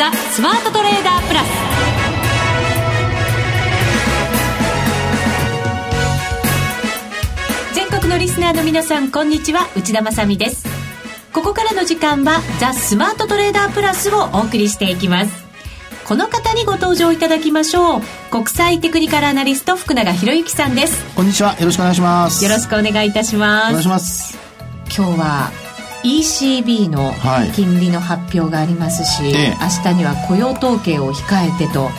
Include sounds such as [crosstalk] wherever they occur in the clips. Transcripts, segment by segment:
ザ・スマートトレーダープラス。全国のリスナーの皆さんこんにちは。内田まさです。ここからの時間はザ・スマートトレーダープラスをお送りしていきます。この方にご登場いただきましょう。国際テクニカルアナリスト福永博之さんです。こんにちは。よろしくお願いします。よろしくお願いいたします。お願いします。今日は ECB の金利の発表がありますし、はい、明日には雇用統計を控えてと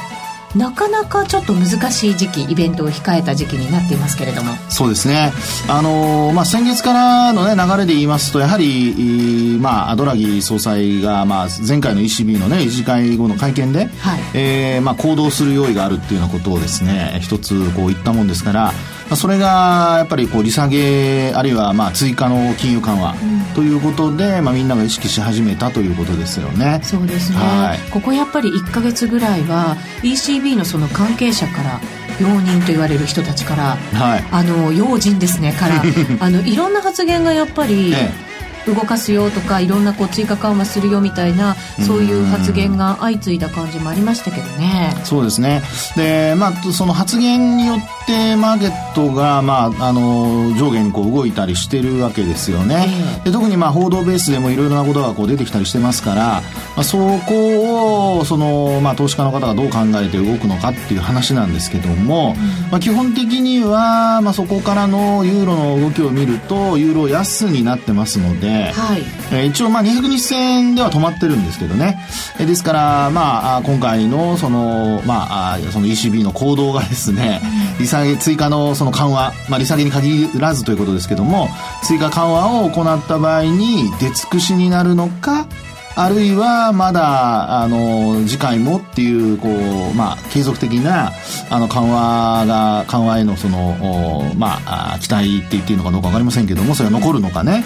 なかなかちょっと難しい時期イベントを控えた時期になっていますけれども。そうですね。あの、まあ、先月からの、ね、流れで言いますとやはり、まあ、ドラギ総裁が、まあ、前回の ECB の、ね、理事会後の会見で、はい。えーまあ、行動する用意があるっていうようなことをですね一つこう言ったもんですからそれがやっぱりこう利下げあるいはまあ追加の金融緩和ということで、まあ、みんなが意識し始めたということですよね。そうですね、はい、ここやっぱり1か月ぐらいは ECB のその関係者から容認と言われる人たちから、はい、あの要人ですねから [laughs] あのいろんな発言がやっぱり、ええ動かすよとかいろんなこう追加緩和するよみたいなそういう発言が相次いだ感じもありましたけどね。そうですねで、まあ、その発言によってマーケットが、まあ、あの上下にこう動いたりしてるわけですよね。えー、で特にまあ報道ベースでもいろいろなことがこう出てきたりしてますから、まあ、そこをその、まあ、投資家の方がどう考えて動くのかっていう話なんですけども、うん、まあ、基本的には、まあ、そこからのユーロの動きを見るとユーロ安になってますので。はい、えー、一応まあ200日線では止まってるんですけどね、えー、ですからまあ今回のそのまあその ECB の行動がですね、利下げ追加のその緩和、まあ、利下げに限らずということですけども追加緩和を行った場合に出尽くしになるのかあるいはまだあの次回もっていうこう、まあ、継続的なあの緩和が緩和へのその、まあ、期待って言っていいのかどうか分かりませんけどもそれが残るのかね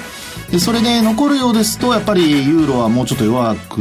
でそれで残るようですとやっぱりユーロはもうちょっと弱く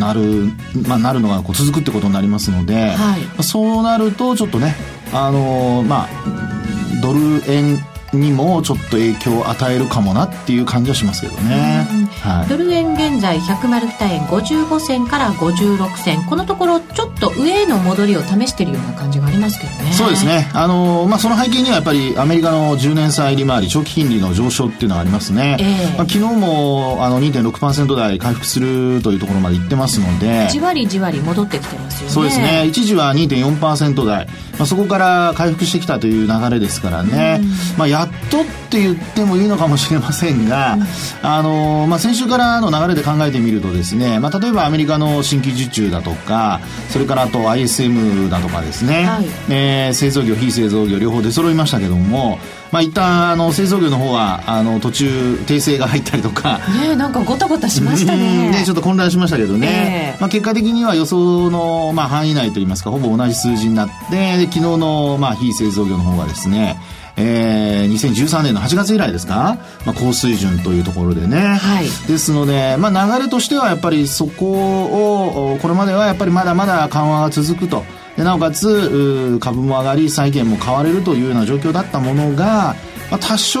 なる,、まあ、なるのがこう続くってことになりますので、はい、そうなるとちょっとねあのまあドル円にもちょっと影響を与えるかもなっていう感じはしますけどね、はい、ドル円現在102円55銭から56銭。このところちょっと上への戻りを試しているような感じがありますけどね。そうですね。あの、まあ、その背景にはやっぱりアメリカの10年債利回り長期金利の上昇っていうのがありますね、えー、まあ、昨日もあの2.6%台回復するというところまでいってますので。じわりじわり戻ってきてますよね。そうですね。一時は2.4%台、まあ、そこから回復してきたという流れですからね、まあ、やっとって言ってもいいのかもしれませんが、あのまあ、先週からの流れで考えてみるとですね、まあ、例えばアメリカの新規受注だとかそれからあと ISM だとかですね、はい、えー、製造業非製造業両方出揃いましたけどもまあ、一旦あの製造業の方はあの途中訂正が入ったりとかねなんかごたごたしましたね。ねちょっと混乱しましたけどね、えー、まあ、結果的には予想の、まあ、範囲内といいますかほぼ同じ数字になって昨日の、まあ、非製造業の方がですねえー、2013年の8月以来ですか、まあ、高水準というところでね、はい、ですので、まあ、流れとしてはやっぱりそこをこれまではやっぱりまだまだ緩和が続くと。でなおかつ株も上がり債券も買われるというような状況だったものがまあ、多少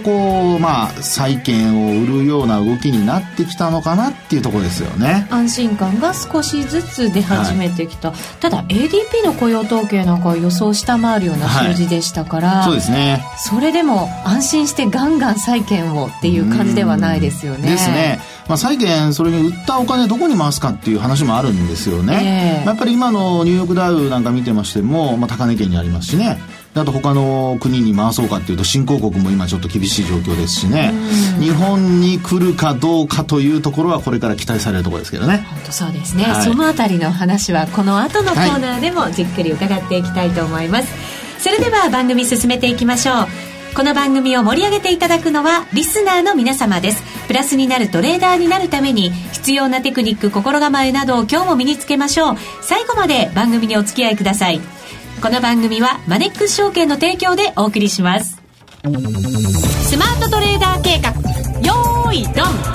こう、まあ、債券を売るような動きになってきたのかなっていうところですよね。安心感が少しずつ出始めてきた、はい、ただ ADP の雇用統計なんかは予想下回るような数字でしたから、はい、そうですね。それでも安心してガンガン債券をっていう感じではないですよね。ですね。まあ、債券それに売ったお金どこに回すかっていう話もあるんですよね、えー、やっぱり今のニューヨークダウなんか見てましても、まあ、高値圏にありますしねあと他の国に回そうかっていうと新興国も今ちょっと厳しい状況ですしね。日本に来るかどうかというところはこれから期待されるところですけどね。本当そうですね、はい、そのあたりの話はこの後のコーナーでもじっくり伺っていきたいと思います、はい、それでは番組進めていきましょう。この番組を盛り上げていただくのはリスナーの皆様です。プラスになるトレーダーになるために必要なテクニック心構えなどを今日も身につけましょう。最後まで番組にお付き合いくださいこの番組はマネックス証券の提供でお送りしますスマートトレーダー計画よーいドン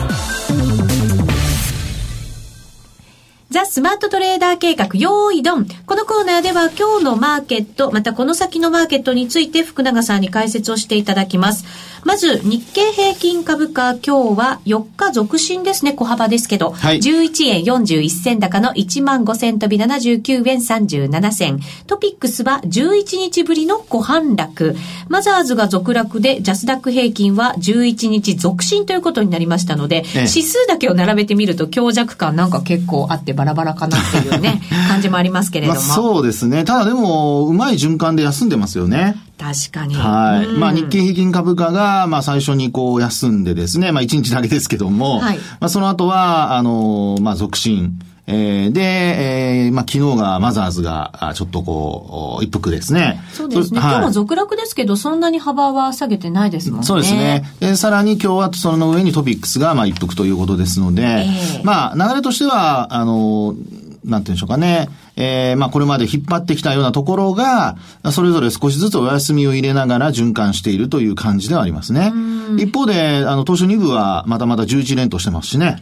ザ・スマートトレーダー計画、用意ドン。このコーナーでは今日のマーケット、またこの先のマーケットについて福永さんに解説をしていただきます。まず、日経平均株価、今日は4日続伸ですね、小幅ですけど、はい、11円41銭高の1万5千飛び79円37銭。トピックスは11日ぶりの小反落。マザーズが続落で、ジャスダック平均は11日続伸ということになりましたので、ええ、指数だけを並べてみると強弱感なんか結構あってバラバラかなっていうね、[laughs] 感じもありますけれども。まあ、そうですね。ただでも、うまい循環で休んでますよね。確かに。はい。うん、まあ日経平均株価が、まあ最初にこう休んでですね、まあ1日だけですけども、はい、まあその後は、あの、まあ続伸。えー、で、えー、まあ、昨日がマザーズが、ちょっとこう、一服ですね。そうですね。今日は続落ですけど、そんなに幅は下げてないですもんね。そうですね。で、さらに今日はその上にトピックスが、まあ、一服ということですので、えー、まあ、流れとしては、あの、なんていうんでしょうかね。えー、まあこれまで引っ張ってきたようなところが、それぞれ少しずつお休みを入れながら循環しているという感じではありますね。一方で、あの、東証2部はまたまた11連としてますしね。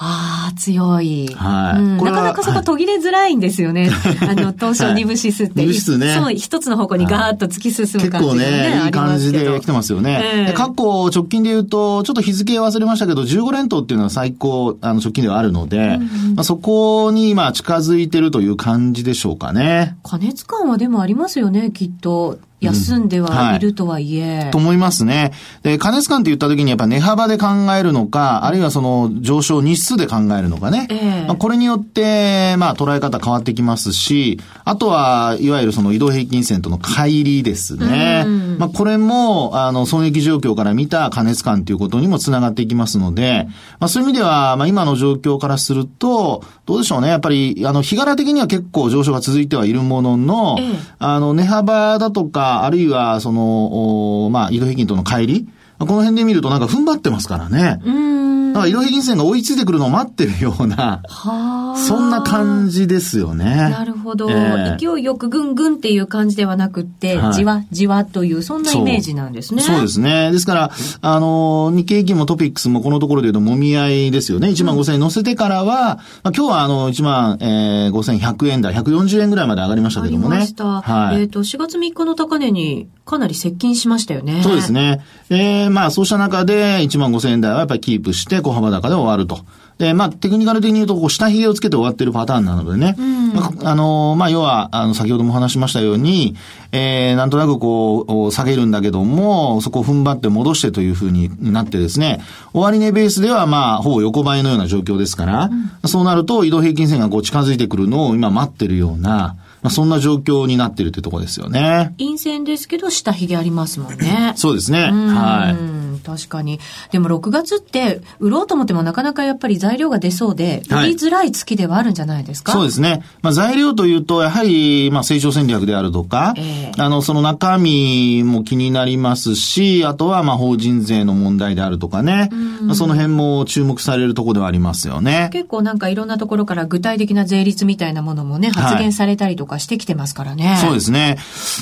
ああ、強い。はい、うん。なかなかそこ途切れづらいんですよね。[laughs] あの、東証二部指数って。二部指数ね。そう、一つの方向にガーッと突き進む感じ、ね、結構ね、いい感じで来てますよね。えー、過去直近で言うと、ちょっと日付忘れましたけど、15連投っていうのは最高、あの、直近ではあるので、うん、まあ、そこに今近づいてるという感じでしょうかね。加熱感はでもありますよね、きっと。休んではいるとはいえ、うんはい、と思いますね。で、加熱感って言った時にやっぱ値幅で考えるのか、あるいはその上昇日数で考えるのかね。えー、まあ、これによって、まあ捉え方変わってきますし、あとは、いわゆるその移動平均線との乖離ですね。まあこれも、あの、損益状況から見た加熱感ということにもつながっていきますので、まあそういう意味では、まあ今の状況からすると、どうでしょうね。やっぱり、あの、日柄的には結構上昇が続いてはいるものの、えー、あの、値幅だとか、あるいは、その、まあ、移動平均との乖離この辺で見るとなんか踏ん張ってますからね。うん。だから移動平均線が追いついてくるのを待ってるような、はそんな感じですよね。なるほど、えー、勢いよくぐんぐんっていう感じではなくって、はい、じわじわという、そんなイメージなんですね。そうですね。ですから、あの、日経平均もトピックスもこのところで言うと、もみ合いですよね。1万5000円乗せてからは、まあ、今日はあの、1万、えー、5100円台、140円ぐらいまで上がりましたけどもね。ありました。はい。えっ、ー、と、4月3日の高値にかなり接近しましたよね。そうですね。えー、まあ、そうした中で、1万5000円台はやっぱりキープして、小幅高で終わると。で、まあ、テクニカル的に言うと、こう、下髭をつけて終わってるパターンなのでね。うん、まあ、あの、まあ、要は、あの、先ほども話しましたように、えー、なんとなくこう、下げるんだけども、そこを踏ん張って戻してというふうになってですね、終値ベースではまあ、ほぼ横ばいのような状況ですから、うん、そうなると移動平均線がこう近づいてくるのを今待ってるような、まあ、そんな状況になってるってとこですよね。陰線ですけど、下髭ありますもんね。そうですね。はい。確かに。でも6月って、売ろうと思ってもなかなかやっぱり材料が出そうで、売りづらい月ではあるんじゃないですか、はい、そうですね。まあ材料というと、やはり、まあ成長戦略であるとか、えー、あの、その中身も気になりますし、あとは、まあ法人税の問題であるとかね、まあ、その辺も注目されるところではありますよね。結構なんかいろんなところから具体的な税率みたいなものもね、発言されたりとかしてきてますからね。はい、そうですね。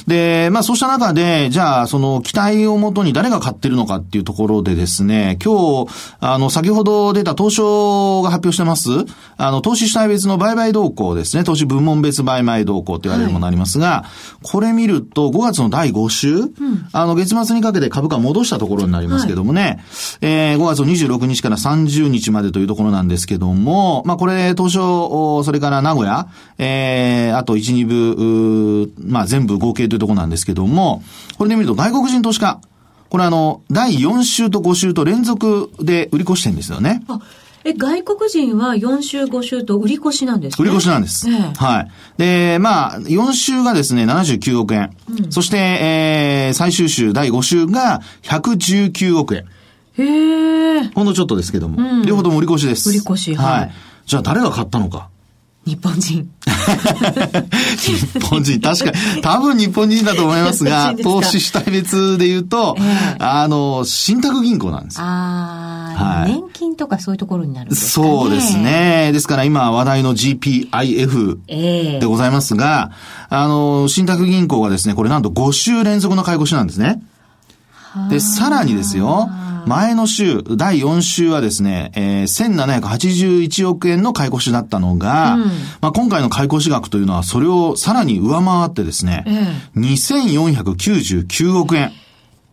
で、まあそうした中で、じゃあ、その期待をもとに誰が買ってるのかっていうところでですね、今日、あの、先ほど出た東証が発表してます、あの、投資主体別の売買動向ですね、投資部門別売買動向と言われるものありますが、はい、これ見ると5月の第5週、うん、あの、月末にかけて株価戻したところになりますけどもね、はい、えー、5月の26日から30日までというところなんですけども、まあ、これ、東証、それから名古屋、えー、あと1、2部、まあ、全部合計というところなんですけども、これで見ると外国人投資家、これあの、第4週と5週と連続で売り越してんですよね。え、外国人は4週5週と売り越しなんですね？売り越しなんです。ええ、はい。で、まあ、4週がですね、79億円。うん、そして、えー、最終週第5週が119億円。へえ。ほんのちょっとですけども。うん、両方とも売り越しです。売り越し、はい。はい。じゃあ誰が買ったのか。日本人。日本人、確かに、多分日本人だと思いますが、投資主体別で言うと、えー、あの、信託銀行なんですああ、はい、年金とかそういうところになるんですかね。そうですね。ですから今話題の GPIF でございますが、えー、あの、信託銀行がですね、これなんと5週連続の買い越しなんですね。で、さらにですよ、前の週、第4週はですね、えー、1781億円の買い越しだったのが、うん、まあ、今回の買い越し額というのはそれをさらに上回ってですね、えー、2499億円。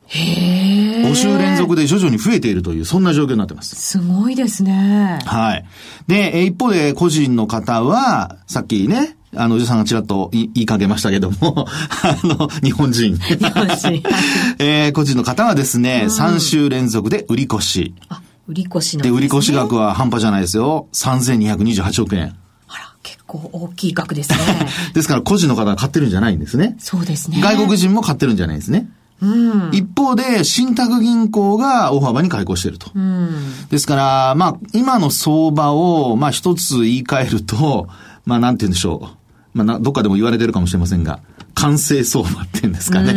へ5週連続で徐々に増えているという、そんな状況になってます。すごいですね。はい。で、一方で個人の方は、さっきね、あの、おじさんがちらっと言いかけましたけども、[laughs] あの、日本人。日本人。[laughs] えー、個人の方はですね、うん、3週連続で売り越し。あ、売り越しなんですね。で、売り越し額は半端じゃないですよ。3228億円。あら、結構大きい額ですね。[laughs] ですから、個人の方が買ってるんじゃないんですね。そうですね。外国人も買ってるんじゃないんですね。うん、一方で、信託銀行が大幅に開講していると。うん、ですから、まあ、今の相場を、まあ、一つ言い換えると、まあ、なんて言うんでしょう。まあ、どっかでも言われてるかもしれませんが、完成相場っていうんですかね。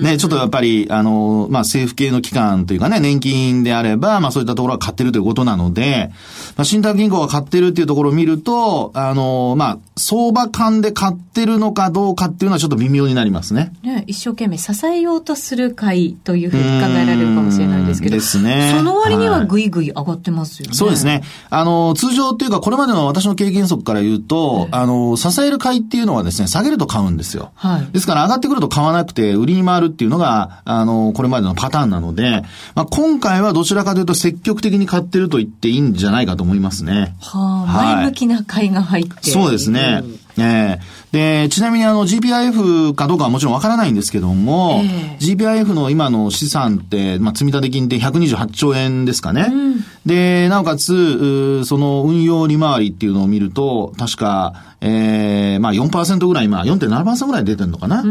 ね、ちょっとやっぱり、あの、まあ、政府系の機関というかね、年金であれば、まあ、そういったところは買ってるということなので、まあ、信託銀行が買ってるっていうところを見ると、あの、まあ、相場感で買ってるのかどうかっていうのはちょっと微妙になりますね。ね、一生懸命支えようとする会というふうに考えられるかもしれないですけど。ですね。その割にはぐいぐい上がってますよね、はい、そうですね。あの、通常っていうか、これまでの私の経験則から言うと、あの、支える買いっていうのはですね、下げると買うんですよ。はい。ですから上がってくると買わなくて、売りに回るっていうのが、あの、これまでのパターンなので、まあ、今回はどちらかというと積極的に買ってると言っていいんじゃないかと思いますね。はあ、前向きな買いが入って、そうですね。ええで、ちなみにあの GPIF かどうかはもちろんわからないんですけども、えー、GPIF の今の資産って、まあ、積立金って128兆円ですかね。うん、で、なおかつ、その運用利回りっていうのを見ると、確か、ええー、まあ4%ぐらい、今4.7%ぐらい出てるのかな。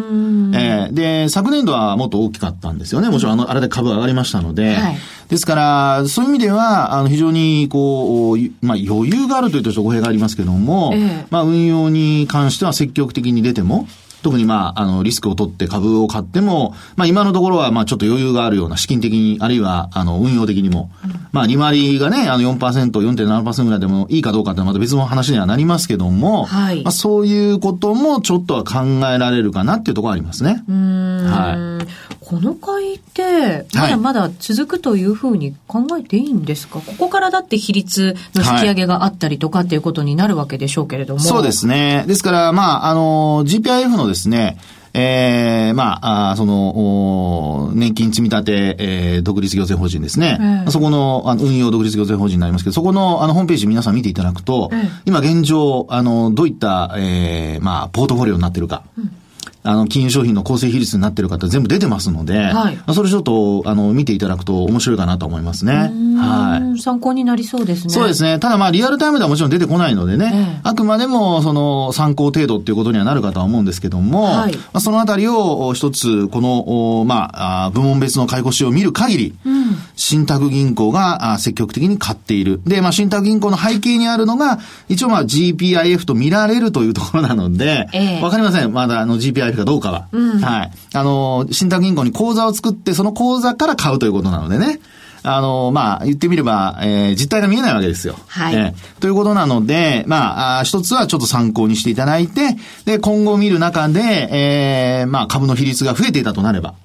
ええー、で、昨年度はもっと大きかったんですよね。もちろんあの、あれで株上がりましたので。はい、ですから、そういう意味では、あの、非常に、こう、まあ余裕があるというとちょっと語弊がありますけども、えー、まあ運用に関しては積極的に出ても、特にまあ、あの、リスクを取って株を買っても、まあ今のところはまあちょっと余裕があるような資金的に、あるいはあの、運用的にも、うん、まあ利回りがね、あの4%、4.7%ぐらいでもいいかどうかってまた別の話にはなりますけども、はい、まあそういうこともちょっとは考えられるかなっていうところありますね。はい。この会って、まだまだ続くというふうに考えていいんですか、はい、ここからだって比率の引き上げがあったりとかっていうことになるわけでしょうけれども。そうですね。ですから、まあ、あの、GPIF のですね、ええー、まあ、あその、年金積立、えー、独立行政法人ですね。うん、そこのあの運用独立行政法人になりますけど、そこのあのホームページ皆さん見ていただくと、うん、今現状、あの、どういった、ええー、まあ、ポートフォリオになってるか。うんあの、金融商品の構成比率になってる方全部出てますので、はい、それちょっと、あの、見ていただくと面白いかなと思いますね。はい。参考になりそうですね。そうですね。ただまあ、リアルタイムではもちろん出てこないのでね、えー、あくまでも、その、参考程度っていうことにはなるかとは思うんですけども、はい、まあ、そのあたりを一つ、この、まあ、部門別の買い越しを見る限り、うん、信託銀行が積極的に買っている。で、まあ、信託銀行の背景にあるのが、一応まあ、GPIF と見られるというところなので、わ、えー、かりません。まだあの GPIF かどうかは。うんはい。あの、信託銀行に口座を作って、その口座から買うということなのでね。あの、まあ、言ってみれば、えー、実態が見えないわけですよ。はい。えー、ということなので、まあ、一つはちょっと参考にしていただいて、で、今後見る中で、えー、まあ、株の比率が増えていたとなれば、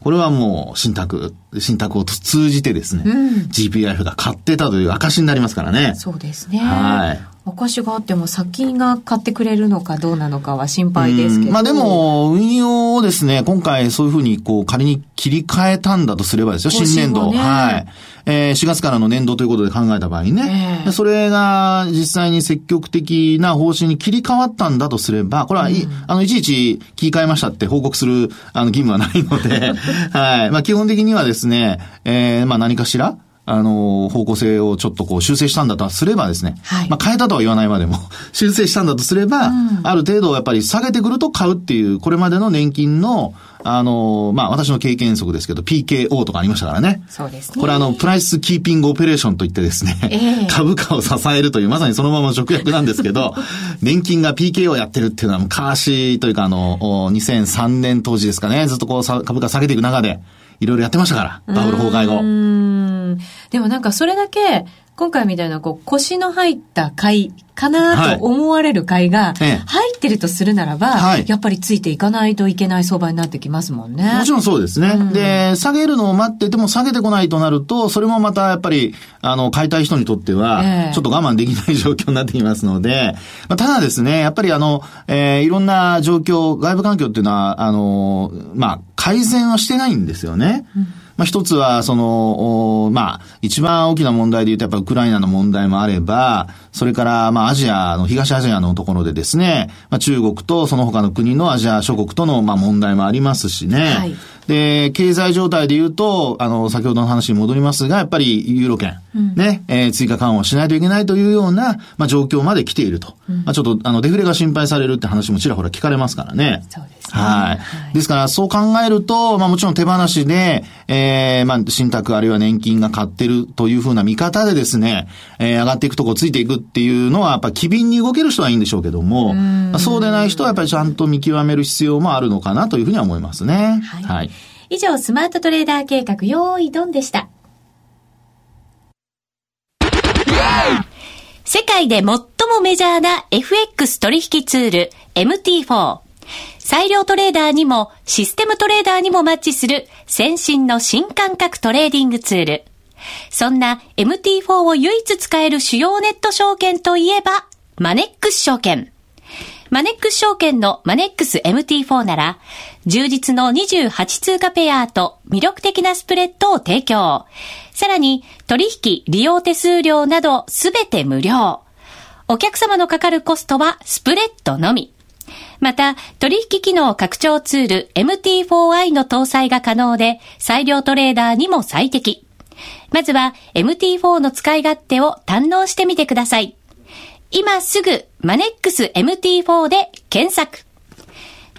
これはもう、信託、信託を通じてですね、うん、GPIF が買ってたという証になりますからね。そうですね。はい。証があっても先が買ってくれるのかどうなのかは心配ですけど。まあでも、運用をですね、今回そういうふうにこう仮に切り替えたんだとすればですよ、新年度。ね、はい。えー、4月からの年度ということで考えた場合ね。えー、それが実際に積極的な方針に切り替わったんだとすれば、これは、うん、あの、いちいち切り替えましたって報告する、あの、義務はないので、[laughs] はい。まあ基本的にはですね、えー、まあ何かしら、あの、方向性をちょっとこう修正したんだとすればですね、はい、まあ変えたとは言わないまでも、[laughs] 修正したんだとすれば、うん、ある程度やっぱり下げてくると買うっていう、これまでの年金の、あの、まあ私の経験則ですけど、PKO とかありましたからね。そうですね。これあの、プライスキーピングオペレーションといってですね、えー、[laughs] 株価を支えるという、まさにそのまま直訳なんですけど、[laughs] 年金が PKO をやってるっていうのは昔というかあの、2003年当時ですかね、ずっとこう株価下げていく中で、いろいろやってましたから、バブル崩壊後。でもなんかそれだけ、今回みたいなこう腰の入った買いかなと思われる買いが入ってるとするならば、はい、やっぱりついていかないといけない相場になってきますもんね。もちろんそうですね。うん、で、下げるのを待ってても下げてこないとなると、それもまたやっぱり、あの、買いたい人にとっては、ちょっと我慢できない状況になってきますので、まあ、ただですね、やっぱりあの、えー、いろんな状況、外部環境っていうのは、あの、まあ、改善はしてないんですよね。うんまあ、一つは、その、まあ、一番大きな問題で言うと、やっぱウクライナの問題もあれば、それから、まあ、アジアの、東アジアのところでですね、まあ、中国とその他の国のアジア諸国との、まあ、問題もありますしね。はいで、経済状態で言うと、あの、先ほどの話に戻りますが、やっぱりユーロ圏、うん、ね、えー、追加緩和しないといけないというような、まあ、状況まで来ていると。うん、まあ、ちょっと、あの、デフレが心配されるって話もちらほら聞かれますからね。そうですね。はい。はい、ですから、そう考えると、まあ、もちろん手放しで、えー、まあ、信託あるいは年金が買ってるというふうな見方でですね、えー、上がっていくとこついていくっていうのは、やっぱ機敏に動ける人はいいんでしょうけども、まあ、そうでない人はやっぱりちゃんと見極める必要もあるのかなというふうには思いますね。はい、はい以上、スマートトレーダー計画、用意ドンでした。世界で最もメジャーな FX 取引ツール MT4。裁量トレーダーにもシステムトレーダーにもマッチする先進の新感覚トレーディングツール。そんな MT4 を唯一使える主要ネット証券といえば、マネックス証券。マネックス証券のマネックス MT4 なら、充実の28通貨ペアと魅力的なスプレッドを提供。さらに、取引、利用手数料などすべて無料。お客様のかかるコストはスプレッドのみ。また、取引機能拡張ツール MT4i の搭載が可能で、裁量トレーダーにも最適。まずは MT4 の使い勝手を堪能してみてください。今すぐマネックス MT4 で検索。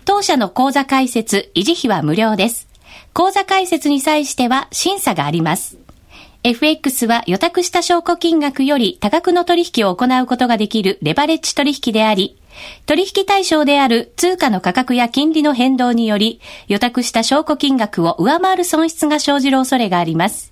当社の口座開設、維持費は無料です。口座開設に際しては審査があります。FX は予託した証拠金額より多額の取引を行うことができるレバレッジ取引であり、取引対象である通貨の価格や金利の変動により、予託した証拠金額を上回る損失が生じる恐れがあります。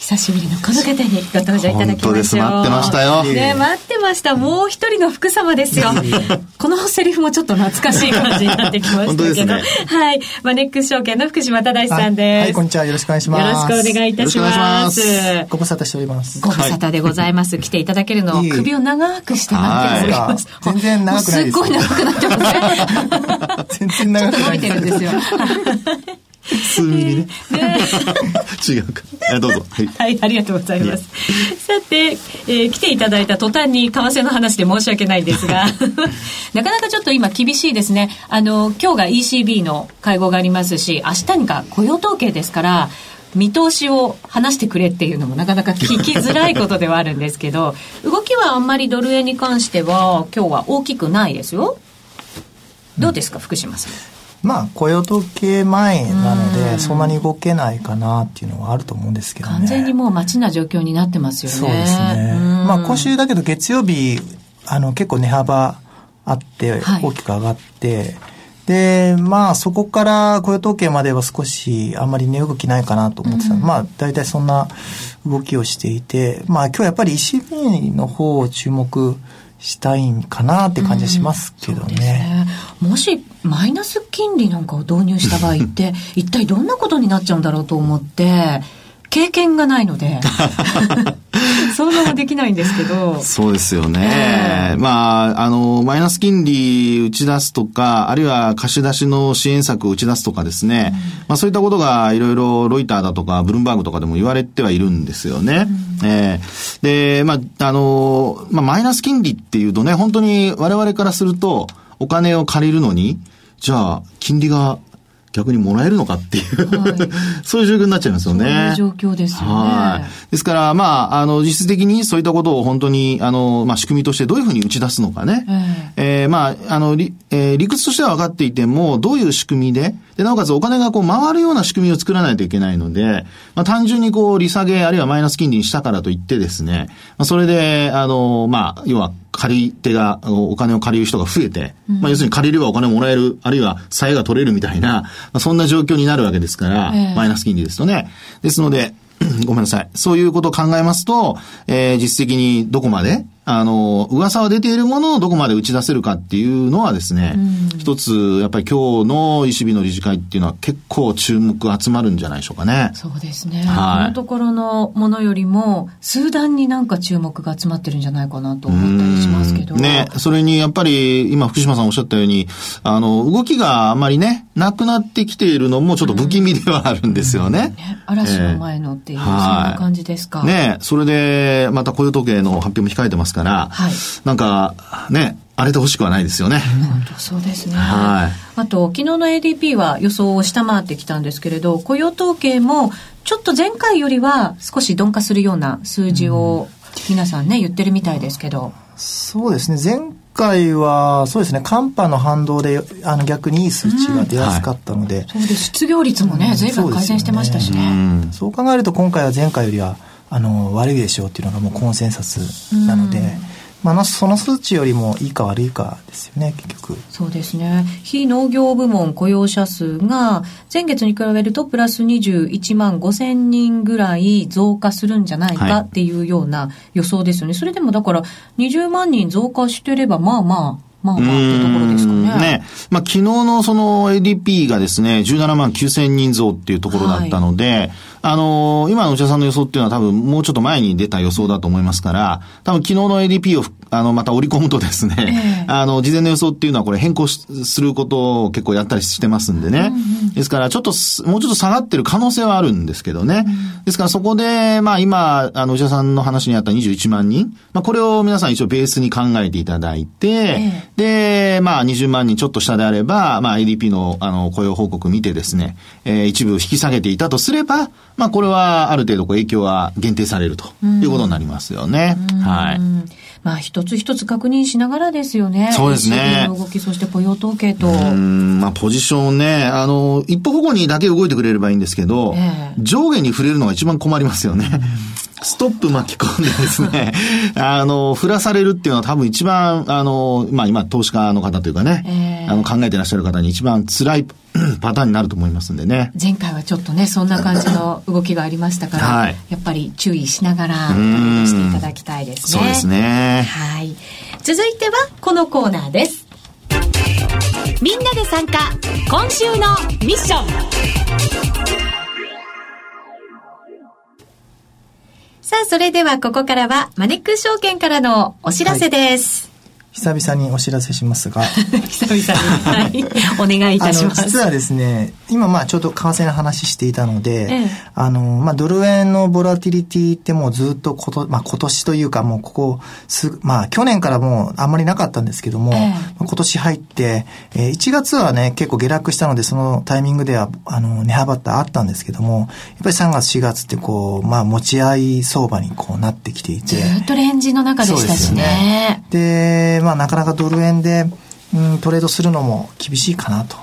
久しぶりのこの方にご登場いただきましょ。待ってましたよ。ね、待ってました。もう一人の福様ですよ。このセリフもちょっと懐かしい感じになってきましたけど。ね、はい。マネックス証券の福島忠さんです。はい、こんにちは。よろしくお願いします。よろしくお願いいたします。ご無沙汰しております。ご無沙汰でございます。来ていただけるのを首を長くして待っております。全然長くないです。すっごい長くなってますね。[laughs] 全然長くないです。伸びてるんですよ。数ミリね。ね [laughs] 違うか。どうぞ。はい、はい、ありがとうございます。さて、えー、来ていただいた途端に為替の話で申し訳ないんですが、[laughs] なかなかちょっと今厳しいですね。あの、今日が ECB の会合がありますし、明日にか雇用統計ですから、見通しを話してくれっていうのもなかなか聞きづらいことではあるんですけど、動きはあんまりドル円に関しては今日は大きくないですよ。どうですか、福島さん。まあ雇用統計前なのでそんなに動けないかなっていうのはあると思うんですけどね。完全にもう待ちな状況になってますよね。そうですね。まあ今週だけど月曜日あの結構値幅あって大きく上がって、はい、でまあそこから雇用統計までは少しあんまり値動きないかなと思ってた、うん、まあ大体そんな動きをしていてまあ今日やっぱり ECB の方を注目したいんかなって感じはしますけどね。ね、もしマイナス金利なんかを導入した場合って一体どんなことになっちゃうんだろうと思って経験がないので想像はできないんですけど。そうですよね。えー、まあ、あの、マイナス金利打ち出すとか、あるいは貸し出しの支援策を打ち出すとかですね、うん、まあそういったことがいろいろロイターだとか、ブルームバーグとかでも言われてはいるんですよね。うん、えー、で、まあ、あの、まあマイナス金利っていうとね、本当に我々からすると、お金を借りるのに、じゃあ、金利が逆にもらえるのかっていう、はい、[laughs] そういう状況になっちゃいますよね。そういう状況ですよね。はい。ですから、まあ、あの、実質的にそういったことを本当に、あの、まあ、仕組みとしてどういうふうに打ち出すのかね。えー、えー、まあ、あの、理、えー、理屈としては分かっていても、どういう仕組みで、で、なおかつお金がこう回るような仕組みを作らないといけないので、まあ、単純にこう、利下げ、あるいはマイナス金利にしたからといってですね、まあ、それで、あの、まあ、要は、借り手が、お金を借りる人が増えて、うん、まあ要するに借りればお金もらえる、あるいは債が取れるみたいな、まあ、そんな状況になるわけですから、えー、マイナス金利ですとね。ですので、[clears throat] ごめんなさい。そういうことを考えますと、えー、実績にどこまであの、噂は出ているものをどこまで打ち出せるかっていうのはですね、うん、一つ、やっぱり今日の石日の理事会っていうのは結構注目集まるんじゃないでしょうかね。そうですね。はい、このところのものよりも、数段になんか注目が集まってるんじゃないかなと思ったりしますけど。ね、それにやっぱり今福島さんおっしゃったように、あの、動きがあまりね、なくなってきているのもちょっと不気味ではあるんですよね。うんね嵐の前のっていう、えー、そんな感じですか？ね、それで、また雇用統計の発表も控えてますから、はい、なんか、ね、荒れてほしくはないですよね。本当そうですね。はい。あと、昨日の ADP は予想を下回ってきたんですけれど、雇用統計も、ちょっと前回よりは少し鈍化するような数字を皆さんね、言ってるみたいですけど。そうですね。前回は、そうですね、寒波の反動で、あの、逆にいい数値が出やすかったので。うんはい、そうです。失業率もね、随分改善してましたしね。そう、考えると今回は前回よりは、あの、悪いでしょうっていうのがもうコンセンサスなので、うんまあ、その数値よりもいいか悪いかですよね、結局。そうですね。非農業部門雇用者数が前月に比べるとプラス21万5千人ぐらい増加するんじゃないかっていうような予想ですよね。はい、それでもだから20万人増加してればまあまあまあまあってところですかね。ね。まあ昨日のその ADP がですね、17万9千人増っていうところだったので、はいあのー、今の内田さんの予想っていうのは多分もうちょっと前に出た予想だと思いますから、多分昨日の ADP をあの、また織り込むとですね、えー、あの、事前の予想っていうのはこれ変更することを結構やったりしてますんでね。うんうん、ですから、ちょっと、もうちょっと下がってる可能性はあるんですけどね。うん、ですからそこで、まあ今、あの、内田さんの話にあった21万人、まあこれを皆さん一応ベースに考えていただいて、えー、で、まあ20万人ちょっと下であれば、まあ ADP のあの、雇用報告見てですね、えー、一部引き下げていたとすれば、まあこれはある程度こう影響は限定されるということになりますよね。はい。まあ一つ一つ確認しながらですよね。そうですね。動き、そして雇用統計と。うん、まあポジションね、あの、一歩保護にだけ動いてくれればいいんですけど、えー、上下に触れるのが一番困りますよね。ストップ巻き込んでですね、[laughs] あの、振らされるっていうのは多分一番、あの、まあ今投資家の方というかね、えー、あの考えてらっしゃる方に一番辛い [clears throat] パターンになると思いますんでね。前回はちょっとね、そんな感じの [laughs] 動きがありましたから、はい、やっぱり注意しながらしていただきたいですね。そうですね。はい。続いてはこのコーナーです。みんなで参加、今週のミッション。さあ、それではここからはマネックス証券からのお知らせです。はい久々にお知らせしますが。[laughs] 久々に、はい、お願いいたします。実はですね今まあちょうど為替の話していたので、ええ、あのまあドル円のボラティリティってもうずっとこと、まあ、今年というかもうここすまあ去年からもうあんまりなかったんですけども、え、今年入って、えー、1月はね結構下落したのでそのタイミングではあの値幅ってあったんですけどもやっぱり3月4月ってこうまあ持ち合い相場にこうなってきていて。ずっとレンジの中でしたしね。でまあ、なかなかドル円で、うん、トレードするのも厳しいかなと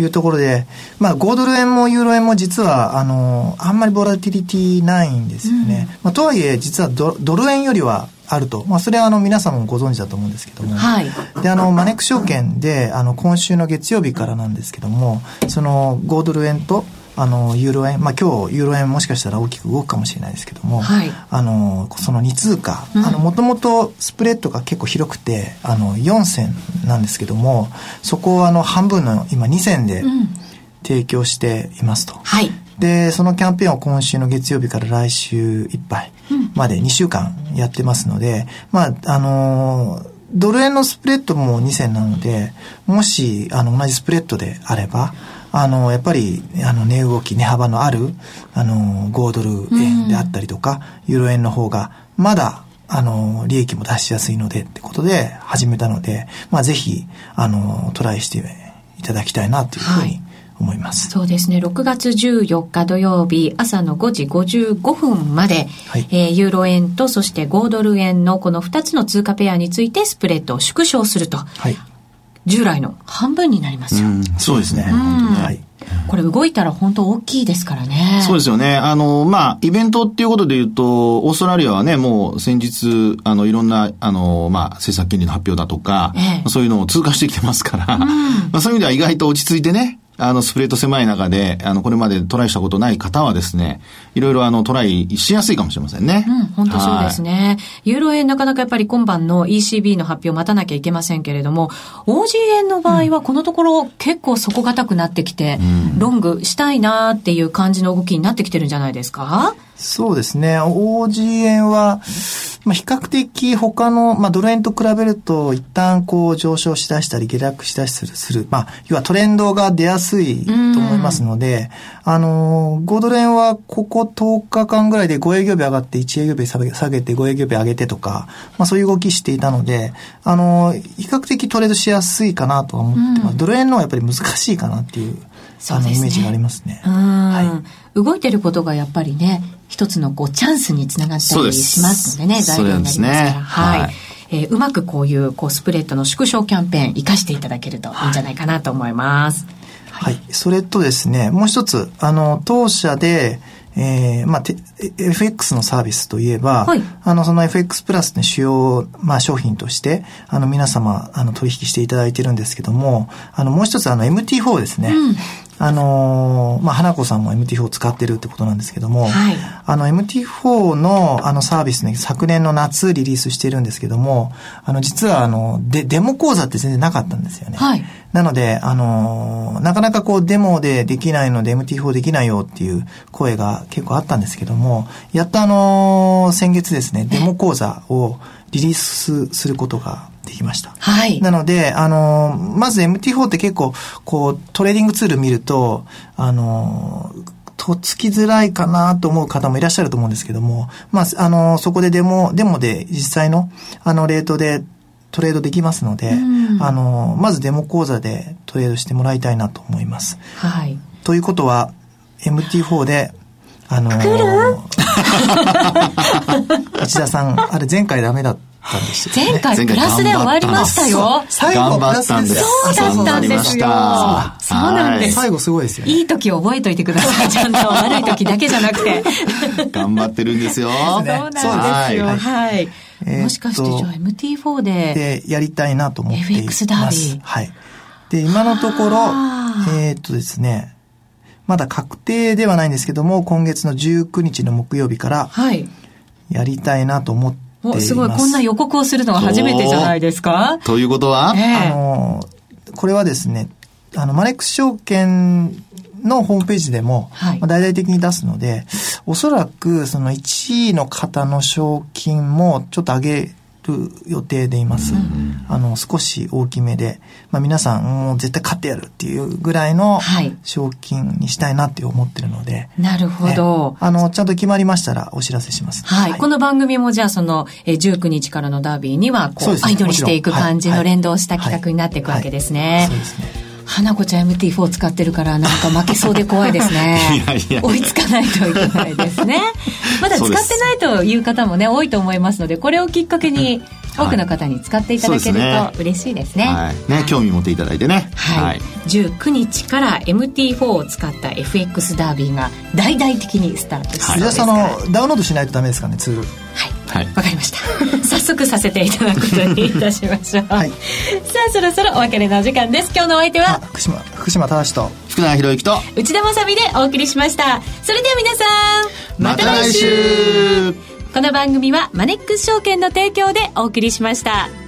いうところで、まあ、5ドル円もユーロ円も実は、あの、あんまりボラティリティないんですよね。うん、まあ、とはいえ、実はドドル円よりはあると。まあ、それはあの、皆さんもご存知だと思うんですけども。はい。で、あの、マネック証券で、あの、今週の月曜日からなんですけども、その、5ドル円と、あのユーロ円、まあ、今日ユーロ円もしかしたら大きく動くかもしれないですけども、はい、あのその2通貨もともとスプレッドが結構広くてあの4銭なんですけどもそこをあの半分の今2銭で提供していますと。はい。で、そのキャンペーンを今週の月曜日から来週いっぱいまで2週間やってますので、まあ、あのー、ドル円のスプレッドも2銭なので、もし、あの、同じスプレッドであれば、あの、やっぱり、あの、値動き、値幅のある、あの、5ドル円であったりとか、ユーロ円の方が、まだ、あの、利益も出しやすいのでってことで始めたので、まあ、ぜひ、あの、トライしていただきたいなというふうに思います。そうですね。6月14日土曜日朝の5時55分まで、はい、えー、ユーロ円とそして5ドル円のこの2つの通貨ペアについてスプレッドを縮小すると。はい、従来の半分になりますよ。うそうですね。はい。これ動いたら本当大きいですからね。そうですよね。あの、まあ、イベントっていうことで言うと、オーストラリアはね、もう先日、あの、いろんな、あの、まあ、政策金利の発表だとか、ええ、そういうのを通過してきてますから、うん、まあ、そういう意味では意外と落ち着いてね、あの、スプレート狭い中で、あの、これまでトライしたことない方はですね、いろいろあの、トライしやすいかもしれませんね。うん、本当そうですね。ユーロ円なかなかやっぱり今晩の ECB の発表待たなきゃいけませんけれども、OG 円の場合はこのところ結構底堅くなってきて、うん、ロングしたいなっていう感じの動きになってきてるんじゃないですか？そうですね。OG 円は、まあ、比較的他の、まあ、ドル円と比べると、一旦こう上昇しだしたり下落しだしたりする、まあ、要はトレンドが出やすいと思いますので、あの、5ドル円はここ10日間ぐらいで5営業日上がって1営業日下げて5営業日上げてとか、まあ、そういう動きしていたので、あの、比較的トレードしやすいかなとは思ってます。ドル円の方がやっぱり難しいかなっていう。あの、イメージがありますね。はい。動いてることがやっぱりね、一つのこうチャンスにつながったりしますのでね、材料になりますから。ね、はい。はい、えー、うまくこういうこうスプレッドの縮小キャンペーン生かしていただけるといいんじゃないかなと思います。はい。はい、それとですね、もう一つ、あの、当社で、えー、まあ、FX のサービスといえば、はい、あの、その FX プラスの主要、まあ、商品として、あの、皆様、あの、取引していただいてるんですけども、あの、もう一つ、あの、MT4 ですね。うんあのー、まあ、花子さんも MT4 を使ってるってことなんですけども、はい、あの MT4 のあのサービスね、昨年の夏リリースしてるんですけども、あの、実はあの、で、デモ講座って全然なかったんですよね。はい、なので、あのー、なかなかこうデモでできないので MT4 できないよっていう声が結構あったんですけども、やっとあのー、先月ですね、デモ口座をリリースすることができました。はい。なので、あの、まず MT4 って結構、こう、トレーディングツール見ると、あの、とっつきづらいかなと思う方もいらっしゃると思うんですけども、まあ、あの、そこでデモ、デモで実際の、あの、レートでトレードできますので、うん、あの、まずデモ口座でトレードしてもらいたいなと思います。はい。ということは、MT4 で、あのー、内 [laughs] 田さん、あれ前回ダメだった？んですよ、ね、前回プラスで終わりましたよ。最後プラスですそうだったんですよ。そうなんです。最後すごいですよ、ね、いい時覚えといてください。ちゃんと悪い時だけじゃなくて。[laughs] 頑張ってるんですよ。そうなんですよ。はい。もしかしてじゃあ MT4 で。で、やりたいなと思っています。FX ダービー。はい。で、今のところ、えっとですね、まだ確定ではないんですけども、今月の19日の木曜日から、はい。やりたいなと思っています。すごい、こんな予告をするのは初めてじゃないですか？ということは、えー、あの、これはですね、あの、マネックス証券のホームページでも、はい、まあ、大々的に出すので、おそらくその1位の方の賞金もちょっと上げる予定でいます。うん、あの、少し大きめで、まあ皆さん、もう絶対勝ってやるっていうぐらいの賞金にしたいなって思ってるので。はい、なるほど、あの、ちゃんと決まりましたらお知らせします。はい。はい、この番組もじゃあその、え19日からのダービーには、こう、う相乗りしていく感じの連動した企画になっていくわけですね。そうですね。花子ちゃん MT4 使ってるからなんか負けそうで怖いですね。[laughs] いやいや追いつかないといけないですね。[laughs] まだ使ってないという方もね、多いと思いますので、これをきっかけに多くの方に使っていただけると嬉しいですね。はい、ね、興味持っていただいてね。はい。19日から MT4 を使った FX ダービーが大々的にスタートします。じゃあその、ダウンロードしないとダメですかね、ツール。はい。はい。わかりました。[laughs] 早速させていただくことにいたしましょう。はい。さあ、そろそろお別れのお時間です。今日のお相手は、福島、福島正と、福永博之と、内田まさみでお送りしました。それでは皆さん、また来週この番組はマネックス証券の提供でお送りしました。